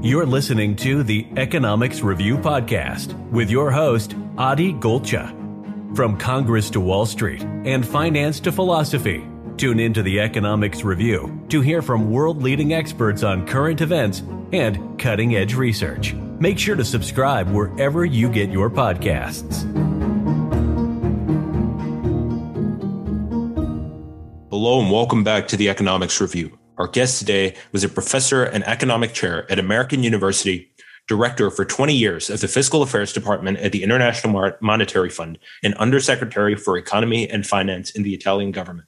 You're listening to the Economics Review Podcast with your host, Adi Golcha. From Congress to Wall Street and finance to philosophy, tune into the Economics Review to hear from world leading experts on current events and cutting edge research. Make sure to subscribe wherever you get your podcasts. Hello, and welcome back to the Economics Review. Our guest today was a professor and economic chair at American University, director for 20 years of the Fiscal Affairs Department at the International Monetary Fund, and undersecretary for economy and finance in the Italian government.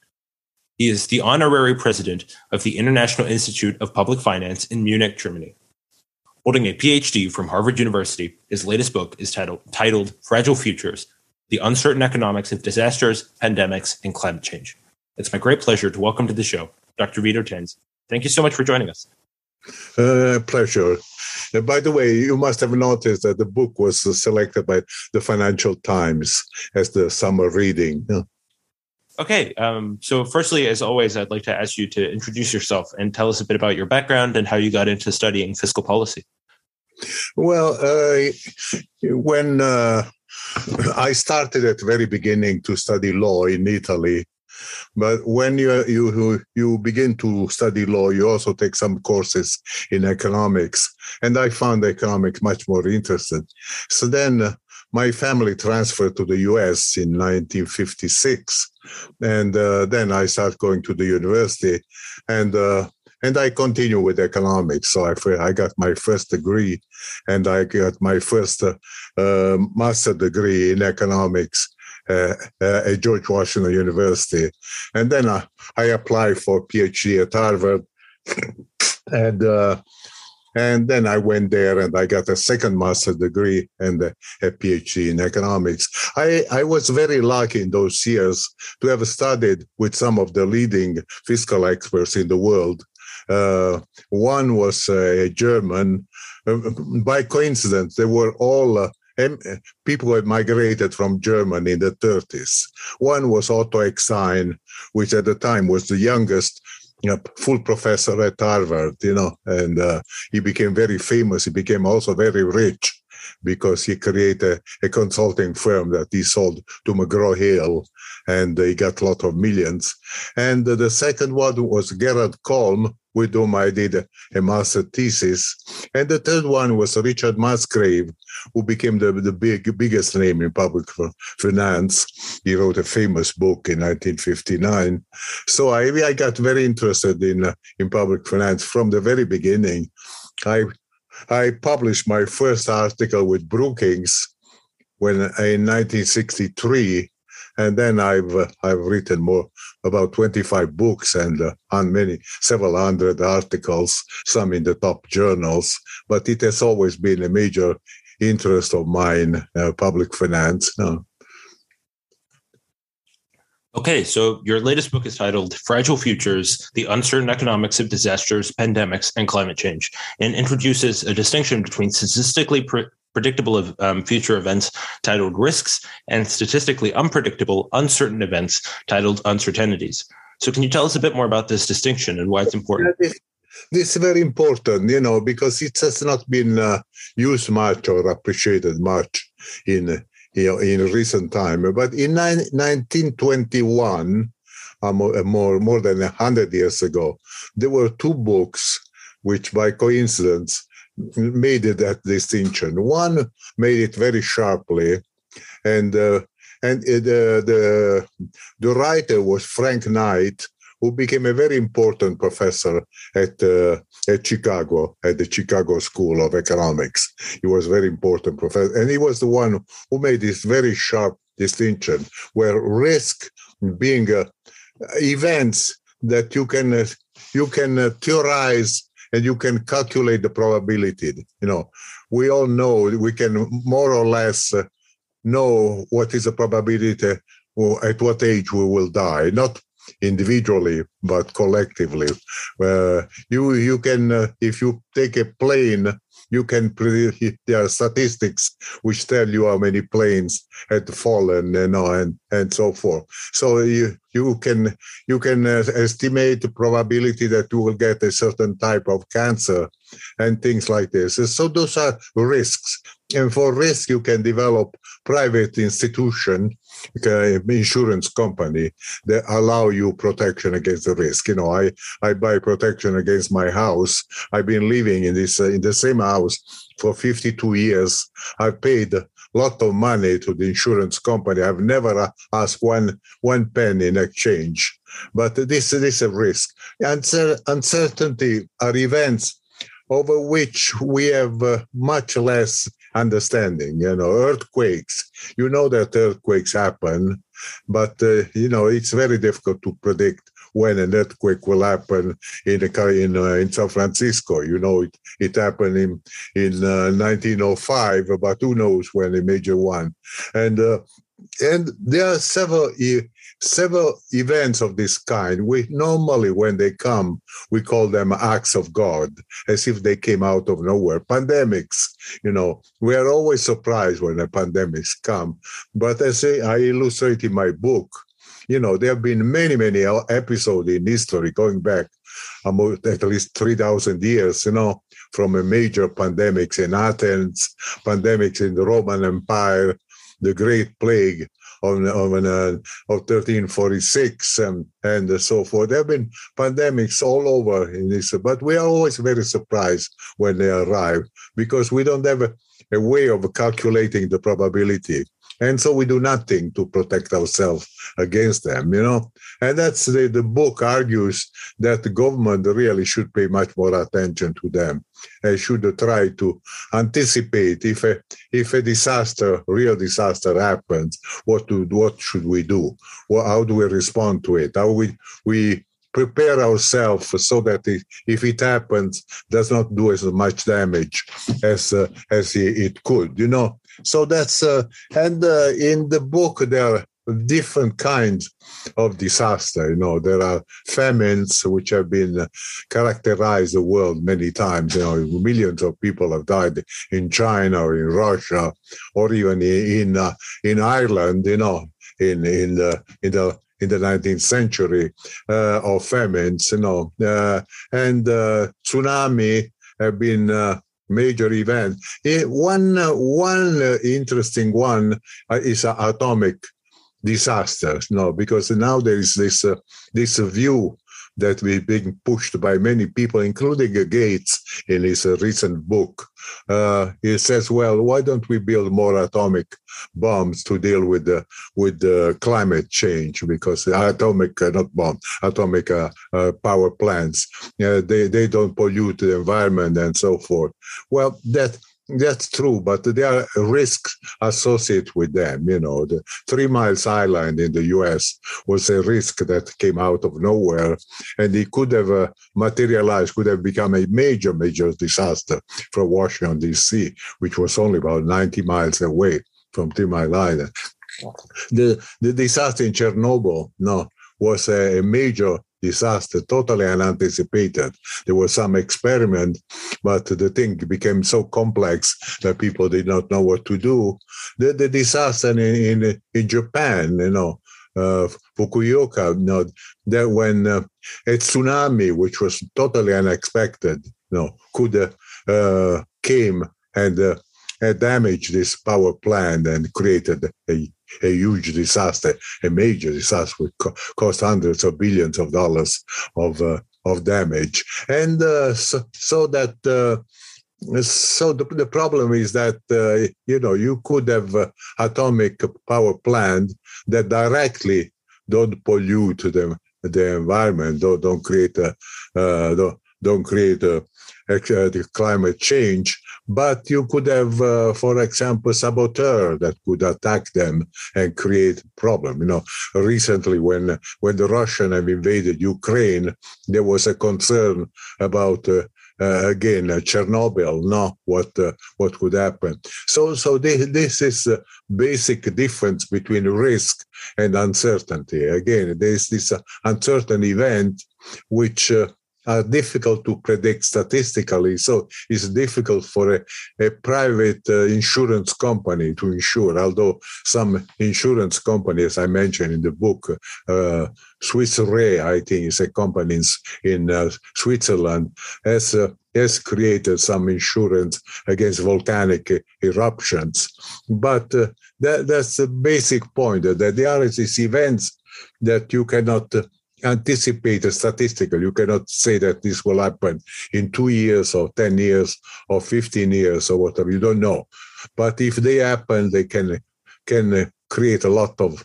He is the honorary president of the International Institute of Public Finance in Munich, Germany. Holding a PhD from Harvard University, his latest book is titled, titled Fragile Futures The Uncertain Economics of Disasters, Pandemics, and Climate Change. It's my great pleasure to welcome to the show Dr. Vito Tanzi. Thank you so much for joining us. Uh, pleasure. Uh, by the way, you must have noticed that the book was selected by the Financial Times as the summer reading. Okay. Um, so, firstly, as always, I'd like to ask you to introduce yourself and tell us a bit about your background and how you got into studying fiscal policy. Well, uh, when uh, I started at the very beginning to study law in Italy, but when you you you begin to study law, you also take some courses in economics, and I found economics much more interesting. So then. Uh, my family transferred to the US in 1956. And uh, then I started going to the university and uh, and I continue with economics. So I, I got my first degree and I got my first uh, uh master degree in economics uh, uh, at George Washington University. And then I, I applied for PhD at Harvard. and uh, and then I went there and I got a second master's degree and a, a, PhD in economics. I, I was very lucky in those years to have studied with some of the leading fiscal experts in the world. Uh, one was a German. Uh, by coincidence, they were all uh, people had migrated from Germany in the 30s. One was Otto Eckstein, which at the time was the youngest you know, full professor at Harvard, you know, and uh, he became very famous. He became also very rich because he created a consulting firm that he sold to McGraw Hill and he got a lot of millions. And the second one was Gerhard Colm, with whom I did a master thesis. And the third one was Richard Musgrave, who became the, the big, biggest name in public finance. He wrote a famous book in 1959. So I, I got very interested in, uh, in public finance from the very beginning. I, I published my first article with Brookings when in 1963 and then I've uh, I've written more about 25 books and uh, on many several hundred articles, some in the top journals. But it has always been a major interest of mine, uh, public finance. Okay, so your latest book is titled Fragile Futures The Uncertain Economics of Disasters, Pandemics, and Climate Change, and introduces a distinction between statistically predictable of um, future events titled risks and statistically unpredictable, uncertain events titled uncertainties. So, can you tell us a bit more about this distinction and why it's important? This, is very important, you know, because it has not been uh, used much or appreciated much in you know, in recent time. But in 1921, uh, more more than hundred years ago, there were two books which, by coincidence, made that distinction. One made it very sharply, and uh, and it, uh, the the writer was Frank Knight, who became a very important professor at uh, at Chicago at the Chicago School of Economics. He was very important professor, and he was the one who made this very sharp distinction where risk being uh, events that you can uh, you can uh, theorize and you can calculate the probability. You know, we all know we can more or less uh, know what is the probability or at what age we will die, not individually but collectively. Uh, you you can uh, if you take a plane you can there are statistics which tell you how many planes had fallen and and so forth so you you can you can uh, estimate the probability that you will get a certain type of cancer and things like this so those are risks and for risk you can develop private institution insurance company that allow you protection against the risk. You know, I I buy protection against my house. I've been living in this uh, in the same house for 52 years. I've paid a lot of money to the insurance company. I've never asked one one penny in exchange. But this, this is a risk. Uncertainty are events over which we have uh, much less understanding. You know, earthquakes. You know that earthquakes happen, but uh, you know it's very difficult to predict when an earthquake will happen in a, in uh, in San Francisco. You know, it, it happened in in uh, 1905, but who knows when a major one. And uh, and there are several several events of this kind. We normally, when they come, we call them acts of God, as if they came out of nowhere. Pandemics, you know, we are always surprised when the pandemics come. But as I illustrate in my book, you know, there have been many, many episodes in history going back at least 3,000 years, you know, from a major pandemics in Athens, pandemics in the Roman Empire, the Great Plague, of, of, uh, of 1346 and, and so forth. There have been pandemics all over in this, but we are always very surprised when they arrive because we don't have a, a way of calculating the probability. And so we do nothing to protect ourselves against them you know? And that's the, the book argues that the government really should pay much more attention to them should try to anticipate if a if a disaster real disaster happens what to what should we do? Well, how do we respond to it? How we we prepare ourselves so that it, if it happens does not do as much damage as uh, as it could you know? So that's uh, and uh, in the book there different kinds of disaster. You know, there are famines which have been characterized the world many times. You know, millions of people have died in China or in Russia or even in uh, in Ireland. You know, in in the in the in the 19th century uh, of famines, you know, uh, and uh, tsunami have been uh, major event. Eh, one one interesting one uh, is atomic disasters. No, because now there is this uh, this view that we're being pushed by many people, including Gates in his uh, recent book. Uh, he says, "Well, why don't we build more atomic bombs to deal with the with the climate change? Because atomic, uh, not bomb, atomic uh, uh, power plants, they they don't pollute the environment and so forth. Well, that." That's true, but there are risks associated with them. You know, the Three Miles Island in the U.S. was a risk that came out of nowhere, and it could have uh, materialized, could have become a major, major disaster for Washington D.C., which was only about 90 miles away from Three Mile Island. The the disaster in Chernobyl, no, was a, a major disaster, totally unanticipated. There was some experiment, but the thing became so complex that people did not know what to do. The, the disaster in, in, in Japan, you know, uh, Fukuoka, you know, that when uh, a tsunami, which was totally unexpected, you know, could uh, uh came and uh, damaged this power plant and created a a huge disaster, a major disaster, which co- cost hundreds of billions of dollars of uh, of damage, and uh, so, so, that. Uh, so the, the problem is that uh, you know you could have uh, atomic power plant that directly don't pollute the the environment, don't, don't create a, uh, don't, don't create a, the climate change, but you could have, uh, for example, saboteur that could attack them and create problem. You know, recently when when the Russian have invaded Ukraine, there was a concern about. Uh, uh, again, uh, Chernobyl, no, what uh, what could happen? So, so this, this is a basic difference between risk and uncertainty. Again, there is this uh, uncertain event which uh, are difficult to predict statistically. So it's difficult for a, a private uh, insurance company to insure, although some insurance companies I mentioned in the book, uh, Swiss Re, I think is a company in, uh, Switzerland, has, uh, has created some insurance against volcanic eruptions. But uh, that, that's the basic point, that there are these events that you cannot uh, anticipate statistically. You cannot say that this will happen in two years or 10 years or 15 years or whatever. You don't know. But if they happen, they can, can create a lot of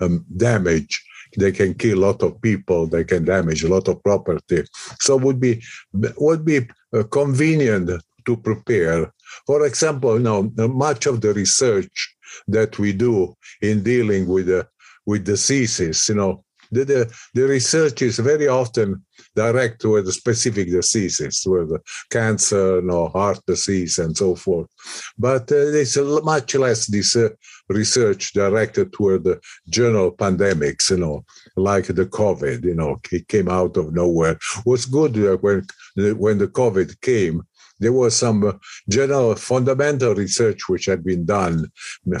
um, damage. They can kill a lot of people. They can damage a lot of property. So would be would be uh, convenient to prepare. For example, know, much of the research that we do in dealing with the with diseases, you know, the, the, the research is very often direct toward specific diseases, toward cancer, no, heart disease, and so forth. But uh, there's much less this uh, research directed toward the general pandemics, you know, like the COVID, you know, it came out of nowhere. What's good uh, when, when the COVID came, there was some uh, general fundamental research which had been done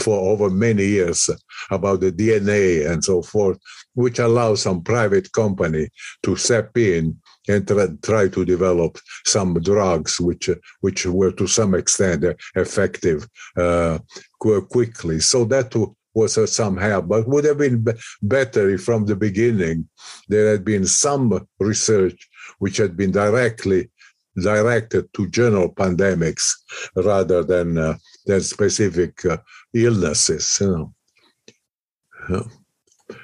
for over many years about the DNA and so forth, which allows some private company to step in and try to develop some drugs which which were to some extent effective uh, quickly. So that was uh, some help, but would have been better if from the beginning there had been some research which had been directly directed to general pandemics rather than uh, than specific uh, illnesses. You know.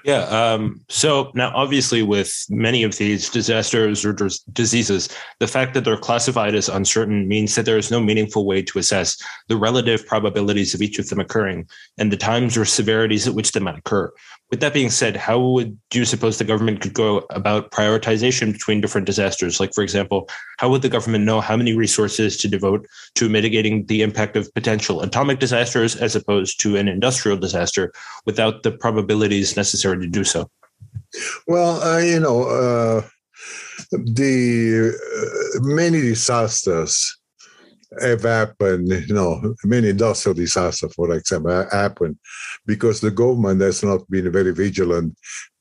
Yeah. Um, so now, obviously, with many of these disasters or dis- diseases, the fact that they're classified as uncertain means that there is no meaningful way to assess the relative probabilities of each of them occurring and the times or severities at which they might occur. With that being said, how would you suppose the government could go about prioritization between different disasters? Like, for example, how would the government know how many resources to devote to mitigating the impact of potential atomic disasters as opposed to an industrial disaster without the probabilities necessary to do so? Well, uh, you know, uh, the uh, many disasters have happened, you know, many industrial disasters, for example, happened because the government has not been very vigilant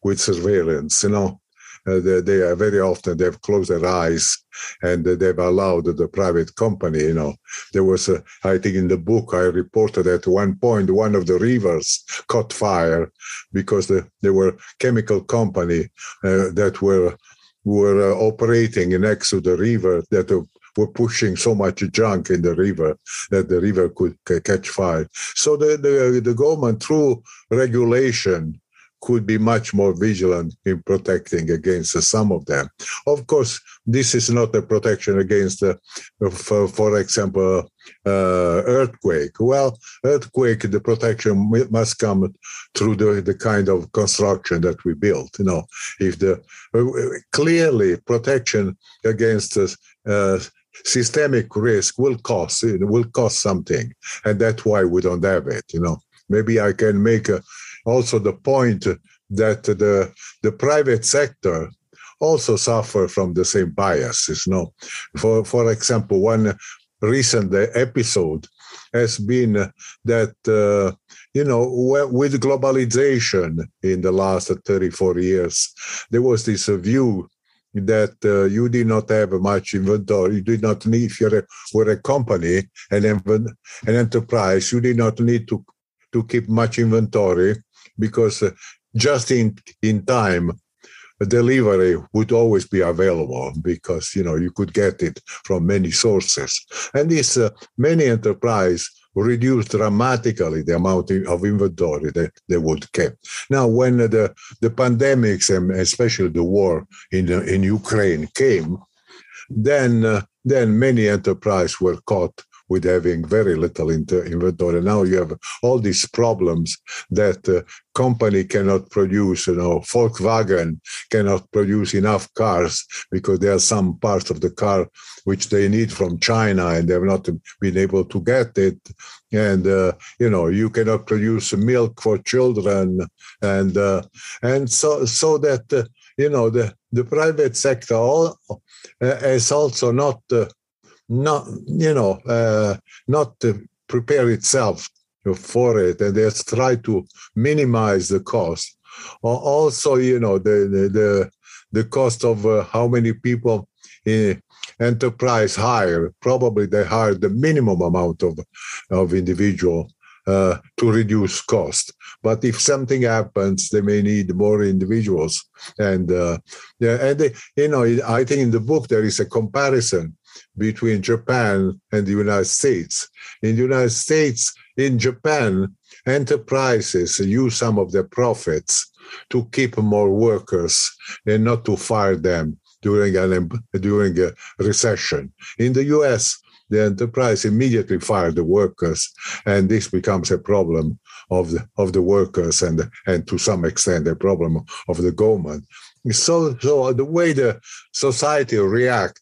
with surveillance, you know. Uh, they, they, are very often they've closed their eyes and they've allowed the private company you know there was a, i think in the book i reported at one point one of the rivers caught fire because the, there were chemical company uh, that were were uh, operating next to the river that were pushing so much junk in the river that the river could catch fire. So the, the, the government, through regulation, could be much more vigilant in protecting against some of them. Of course, this is not a protection against, uh, for, for example, uh, earthquake. Well, earthquake, the protection must come through the, the kind of construction that we built. You know, if the uh, clearly protection against uh, systemic risk will cost it will cost something. And that's why we don't have it you know. Maybe i can make a, also the point that the the private sector also suffer from the same biases you know for for example one recent uh, episode has been uh, that uh, you know with globalization in the last 34 years there was this view that uh, you did not have much inventory. You did not need, if you're were a company, an, an enterprise, you did not need to, to keep much inventory because uh, just in, in time, delivery would always be available because you know you could get it from many sources and this uh, many enterprise reduce dramatically the amount of inventory that they would keep. Now, when the, the pandemics and especially the war in, in Ukraine came, then, uh, then many enterprises were caught with having very little inter- inventory. Now you have all these problems that uh, company cannot produce. You know, Volkswagen cannot produce enough cars because there are some parts of the car which they need from China and they have not been able to get it. And uh, you know, you cannot produce milk for children, and uh, and so so that uh, you know the the private sector all uh, has also not, uh, not you know, uh, not prepare itself for it, and has try to minimize the cost. Also, you know, the the the, the cost of uh, how many people in enterprise hire. Probably they hire the minimum amount of of individual uh, to reduce cost. But if something happens, they may need more individuals. And uh, yeah, and they, you know, I think in the book there is a comparison between Japan and the United States. In the United States, in Japan, enterprises use some of their profits to keep more workers and not to fire them during an during a recession. In the U.S., the enterprise immediately fired the workers, and this becomes a problem of the, of the workers and and to some extent a problem of the government. So so the way the society react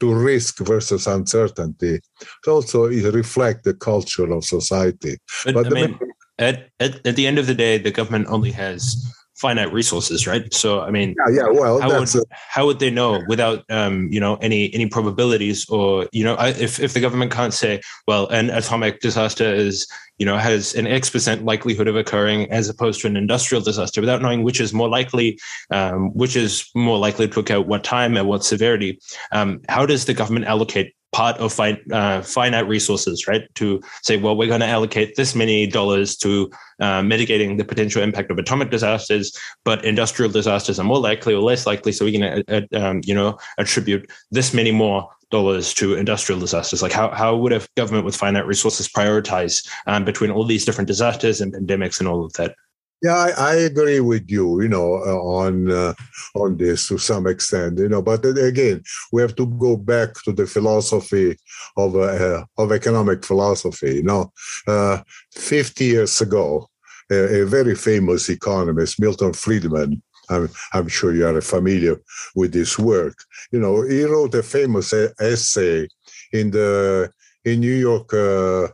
to risk versus uncertainty It also it reflect the culture of society. But, but I mean, at, at at the end of the day, the government only has finite resources, right? So, I mean, yeah, yeah. Well, how would, a- how would they know without, um, you know, any any probabilities or you know, if if the government can't say, well, an atomic disaster is, you know, has an X percent likelihood of occurring as opposed to an industrial disaster, without knowing which is more likely, um, which is more likely to occur at what time and what severity, um, how does the government allocate part of uh, finite resources, right? To say, well, we're going to allocate this many dollars to uh, mitigating the potential impact of atomic disasters, but industrial disasters are more likely or less likely. So we can, uh, uh, um, you know, attribute this many more dollars to industrial disasters. Like how how would a government with finite resources prioritize um, between all these different disasters and pandemics and all of that? Yeah, I, I, agree with you. You know, uh, on uh, on this to some extent. You know, but again, we have to go back to the philosophy of uh, of economic philosophy. You know, uh, fifty years ago, a, a, very famous economist, Milton Friedman. I'm, I'm sure you are familiar with this work. You know, he wrote a famous essay in the in New York uh, uh,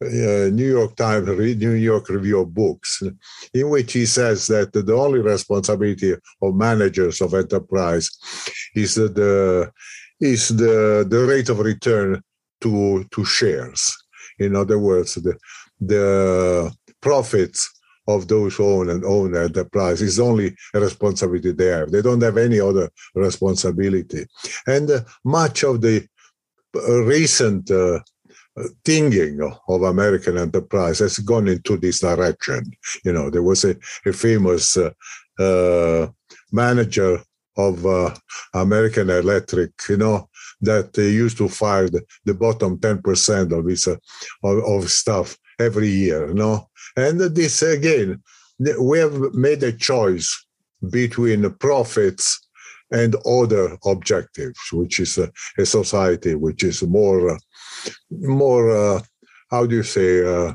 New York Times, New York Review of Books, in which he says that the only responsibility of managers of enterprise is the is the the rate of return to to shares. In other words, the the profits of those who own and own enterprise is only a responsibility they have. They don't have any other responsibility, and uh, much of the uh, recent uh, thinking of American enterprise has gone into this direction. You know, there was a, a famous uh, uh, manager of uh, American Electric, you know, that used to fire the, the bottom 10% of his uh, of, of stuff every year, you know. And this again, we have made a choice between profits and other objectives, which is a, a society which is more more uh, how do you say uh,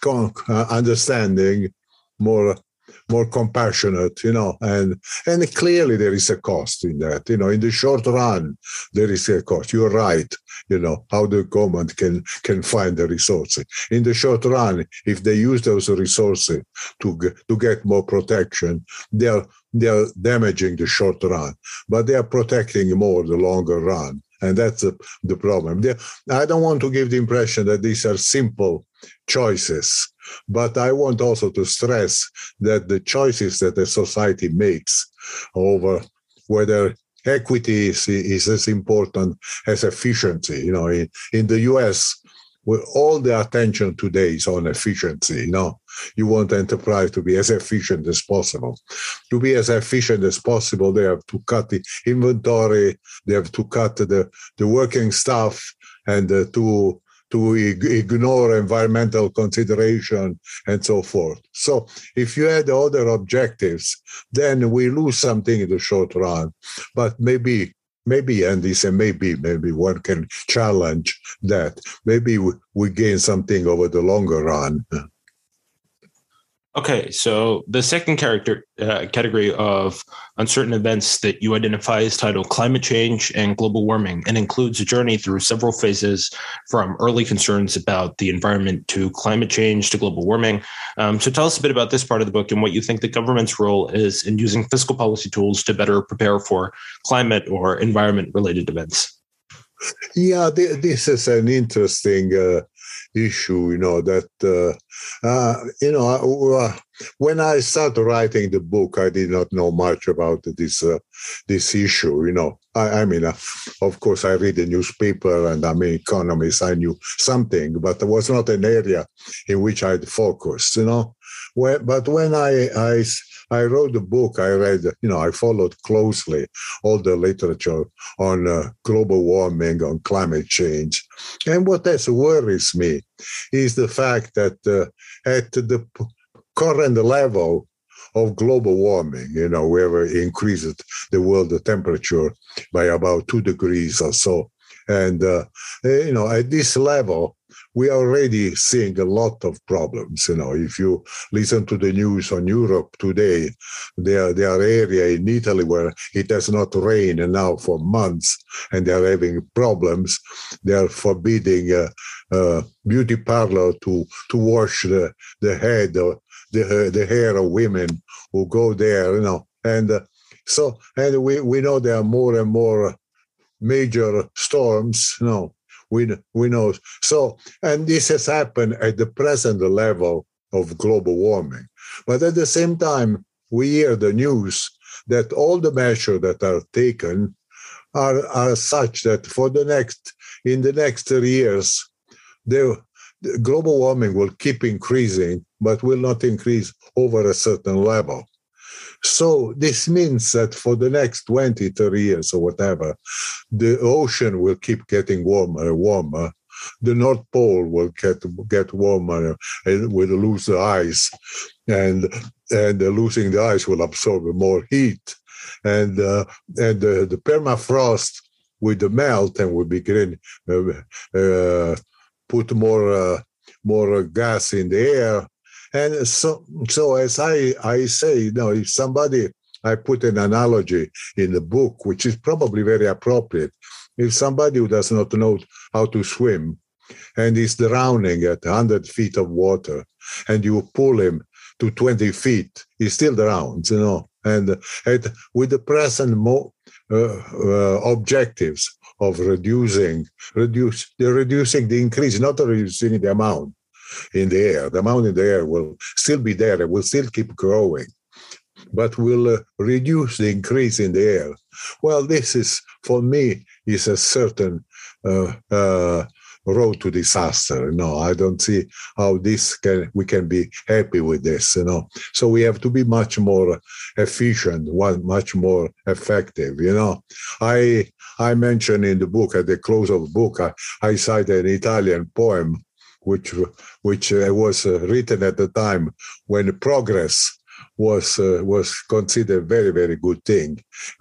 con- uh, understanding more more compassionate you know and and clearly there is a cost in that you know in the short run there is a cost. You're right you know how the government can can find the resources in the short run if they use those resources to to get more protection they are they are damaging the short run but they are protecting more the longer run and that's the, the problem. I don't want to give the impression that these are simple choices, but I want also to stress that the choices that a society makes over whether equity is, is as important as efficiency. You know, in, in the US, with all the attention today is on efficiency. You know, you want enterprise to be as efficient as possible. To be as efficient as possible, they have to cut the inventory, they have to cut the, the working staff, and uh, to to ignore environmental consideration and so forth. So if you had other objectives, then we lose something in the short run. But maybe maybe and this and maybe maybe one can challenge that. Maybe we, we gain something over the longer run Okay, so the second character uh, category of uncertain events that you identify is titled climate change and global warming and includes a journey through several phases from early concerns about the environment to climate change to global warming. Um, so tell us a bit about this part of the book and what you think the government's role is in using fiscal policy tools to better prepare for climate or environment related events. Yeah, this is an interesting uh, issue, you know, that, uh, uh, you know, uh, when I started writing the book, I did not know much about this uh, this issue, you know. I, I mean, uh, of course, I read the newspaper and I'm an economist, I knew something, but it was not an area in which I'd focused, you know. When, but when I, I I wrote the book. I read, you know, I followed closely all the literature on uh, global warming, on climate change. And what else worries me is the fact that uh, at the current level of global warming, you know, we have increased the world temperature by about two degrees or so. And, uh, you know, at this level, we are already seeing a lot of problems. You know, if you listen to the news on Europe today, there, there are areas in Italy where it has not rained now for months and they are having problems. They are forbidding uh, uh, beauty parlor to, to wash the, the head, or the, the hair of women who go there, you know. And uh, so, and we, we know there are more and more major storms, you know, we, we know. So, and this has happened at the present level of global warming. But at the same time, we hear the news that all the measures that are taken are, are such that for the next, in the next three years, the, the global warming will keep increasing, but will not increase over a certain level. So this means that for the next 20, 30 years or whatever, the ocean will keep getting warmer and warmer. The North Pole will get get warmer and will lose the ice, and and losing the ice will absorb more heat, and uh, and uh, the permafrost with the melt and will begin uh, uh, put more uh, more gas in the air and so, so as I, I say, you know, if somebody, I put an analogy in the book, which is probably very appropriate. If somebody who does not know how to swim and is drowning at 100 feet of water, and you pull him to 20 feet, he still drowns, you know. And at, with the present mo- uh, uh, objectives of reducing, reduce, reducing the increase, not reducing the amount, in the air. The amount in the air will still be there. It will still keep growing, but will uh, reduce the increase in the air. Well, this is for me is a certain uh, uh, road to disaster. No, I don't see how this can we can be happy with this. You know, so we have to be much more efficient, one much more effective. You know, I I mentioned in the book at the close of the book I, I cite an Italian poem which which uh, was uh, written at the time when progress was uh, was considered very very good thing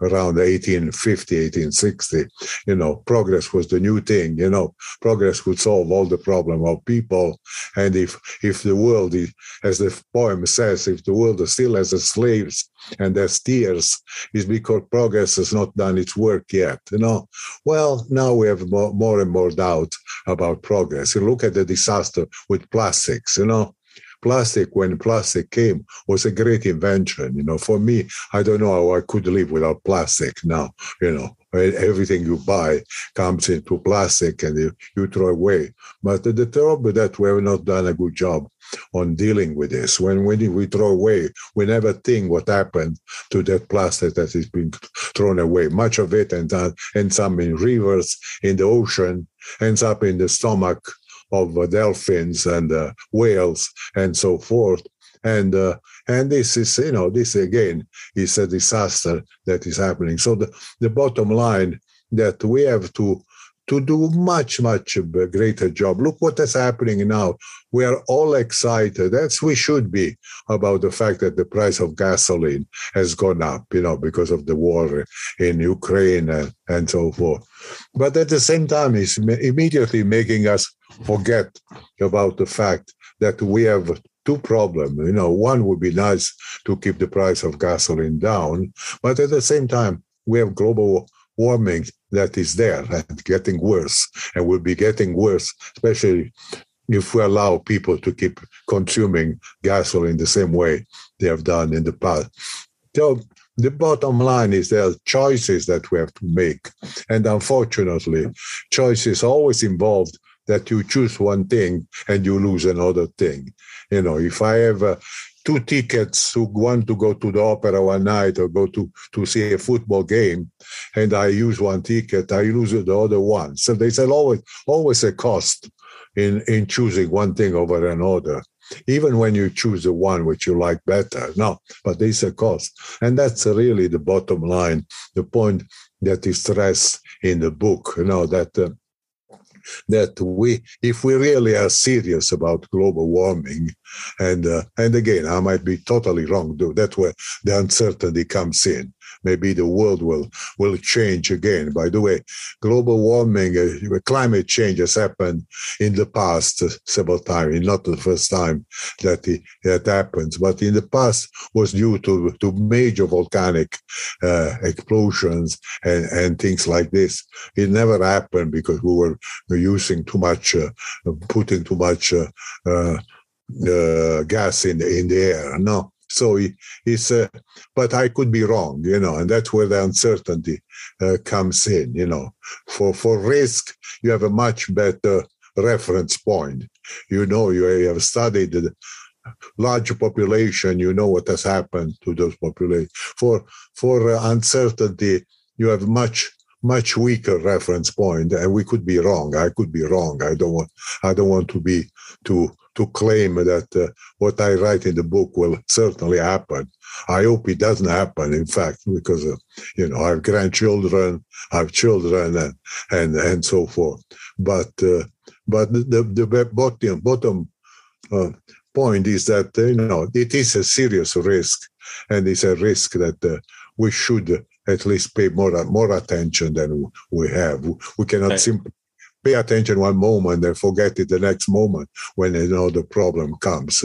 around 1850 1860 you know progress was the new thing you know. Progress would solve all the problem of people. And if if the world is, as the poem says if the world is still has slaves and as tears is because progress has not done its work yet you know. Well now we have more, more and more doubt about progress. You look at the disaster with plastics you know plastic when plastic came was a great invention you know. For me i don't know how i could live without plastic now you know. Everything you buy comes into plastic and you, you throw away. But the, the trouble that we have not done a good job on dealing with this. When, when we throw away we never think what happened to that plastic that is being thrown away. Much of it ends, ends up in rivers in the ocean ends up in the stomach of uh, dolphins and uh, whales and so forth. And uh, and this is you know this again is a disaster that is happening. So the, the bottom line that we have to to do much much greater job. Look what is happening now. We are all excited, as we should be, about the fact that the price of gasoline has gone up, you know, because of the war in Ukraine and, and so forth. But at the same time, it's immediately making us forget about the fact that we have two problems. You know, one would be nice to keep the price of gasoline down, but at the same time, we have global warming that is there and getting worse and will be getting worse, especially if we allow people to keep consuming gasoline the same way they have done in the past. So the bottom line is there are choices that we have to make. And unfortunately, choices always involved that you choose one thing and you lose another thing. You know, if I have uh, two tickets to want to go to the opera one night or go to, to see a football game and I use one ticket, I lose the other one. So there's always always a cost in, in choosing one thing over another even when you choose the one which you like better. No, but there's a cost. And that's really the bottom line, the point that is stressed in the book, you know, that. Uh, that we, if we really are serious about global warming, and uh, and again, I might be totally wrong. That's where the uncertainty comes in maybe the world will will change again. By the way, global warming, uh, climate change has happened in the past several times. Not the first time that it, that happens, but in the past was due to to major volcanic uh, explosions and and things like this. It never happened because we were using too much, uh, putting too much. Uh, uh, uh gas in the, in the air. No, so he, he's, but I could be wrong, you know, and that's where the uncertainty uh, comes in, you know. For for risk, you have a much better reference point. You know, you have studied the large population, you know what has happened to those populations. For for uh, uncertainty, you have much much weaker reference point, and we could be wrong. I could be wrong. I don't want I don't want to be too to claim that uh, what I write in the book will certainly happen. I hope it doesn't happen, in fact, because, uh, you know, I have grandchildren, I have children, and, and, and so forth. But, uh, but the, the bottom, bottom uh, point is that, uh, you know, it is a serious risk, and it's a risk that uh, we should at least pay more more attention than we have. We cannot okay. simply pay attention one moment and forget it the next moment when you know the problem comes.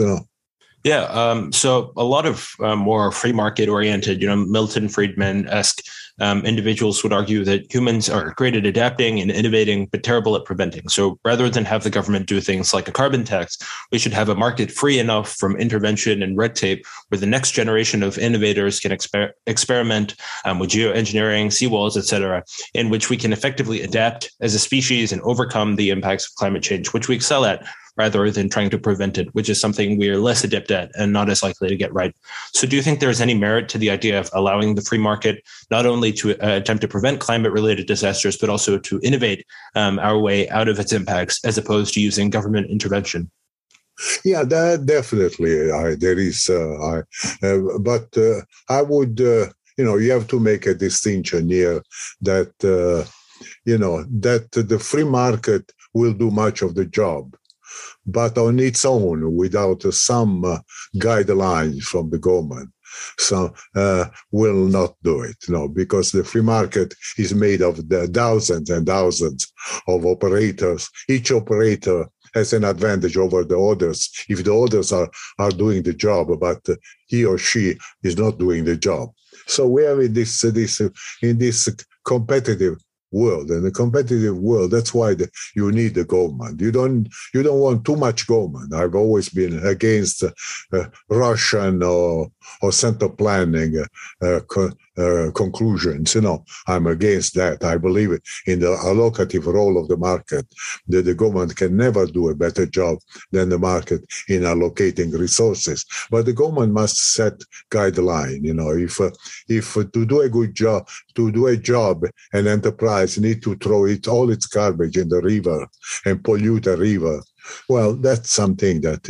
Yeah. Um, so a lot of uh, more free market oriented, you know, Milton Friedman esque um, individuals would argue that humans are great at adapting and innovating, but terrible at preventing. So rather than have the government do things like a carbon tax, we should have a market free enough from intervention and red tape where the next generation of innovators can exper- experiment um, with geoengineering, seawalls, et cetera, in which we can effectively adapt as a species and overcome the impacts of climate change, which we excel at rather than trying to prevent it, which is something we are less adept at and not as likely to get right. So, do you think there's any merit to the idea of allowing the free market not only to uh, attempt to prevent climate related disasters, but also to innovate um, our way out of its impacts as opposed to using government intervention? Yeah, that definitely. I, there is, uh, I, uh, but uh, I would, uh, you know, you have to make a distinction here that, uh, you know, that the free market will do much of the job but on its own without some uh, guidelines from the government. So uh, will not do it no because the free market is made of the thousands and thousands of operators. Each operator has an advantage over the others if the others are are doing the job but he or she is not doing the job. So we have in this this in this competitive world and a competitive world that's why the, you need the government you don't you don't want too much government i've always been against uh, russian or or center planning uh, uh, uh, conclusions. You know, I'm against that. I believe in the allocative role of the market. That the government can never do a better job than the market in allocating resources. But the government must set guideline. You know, if uh, if uh, to do a good job, to do a job, an enterprise need to throw it all its garbage in the river and pollute a river well, that's something that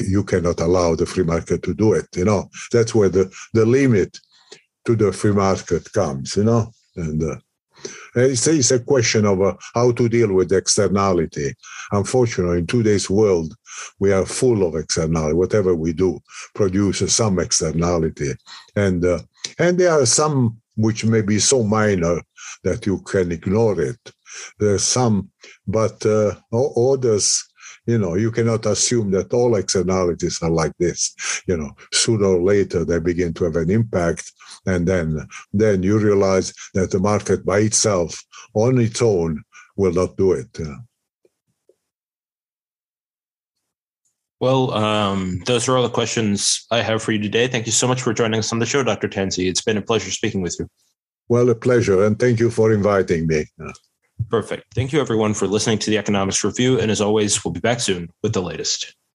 you cannot allow the free market to do it. You know, that's where the, the limit to the free market comes, you know, and uh, it's, it's, a question of uh, how to deal with externality. Unfortunately, in today's world, we are full of externality. Whatever we do produces some externality, and uh, and there are some which may be so minor that you can ignore it. There's some, but uh, others you know, you cannot assume that all externalities are like this. You know, sooner or later they begin to have an impact, and then then you realize that the market by itself, on its own, will not do it. Well, um, those are all the questions I have for you today. Thank you so much for joining us on the show, Dr. Tanzi. It's been a pleasure speaking with you. Well, a pleasure, and thank you for inviting me. Perfect. Thank you, everyone, for listening to the Economics Review. And as always, we'll be back soon with the latest.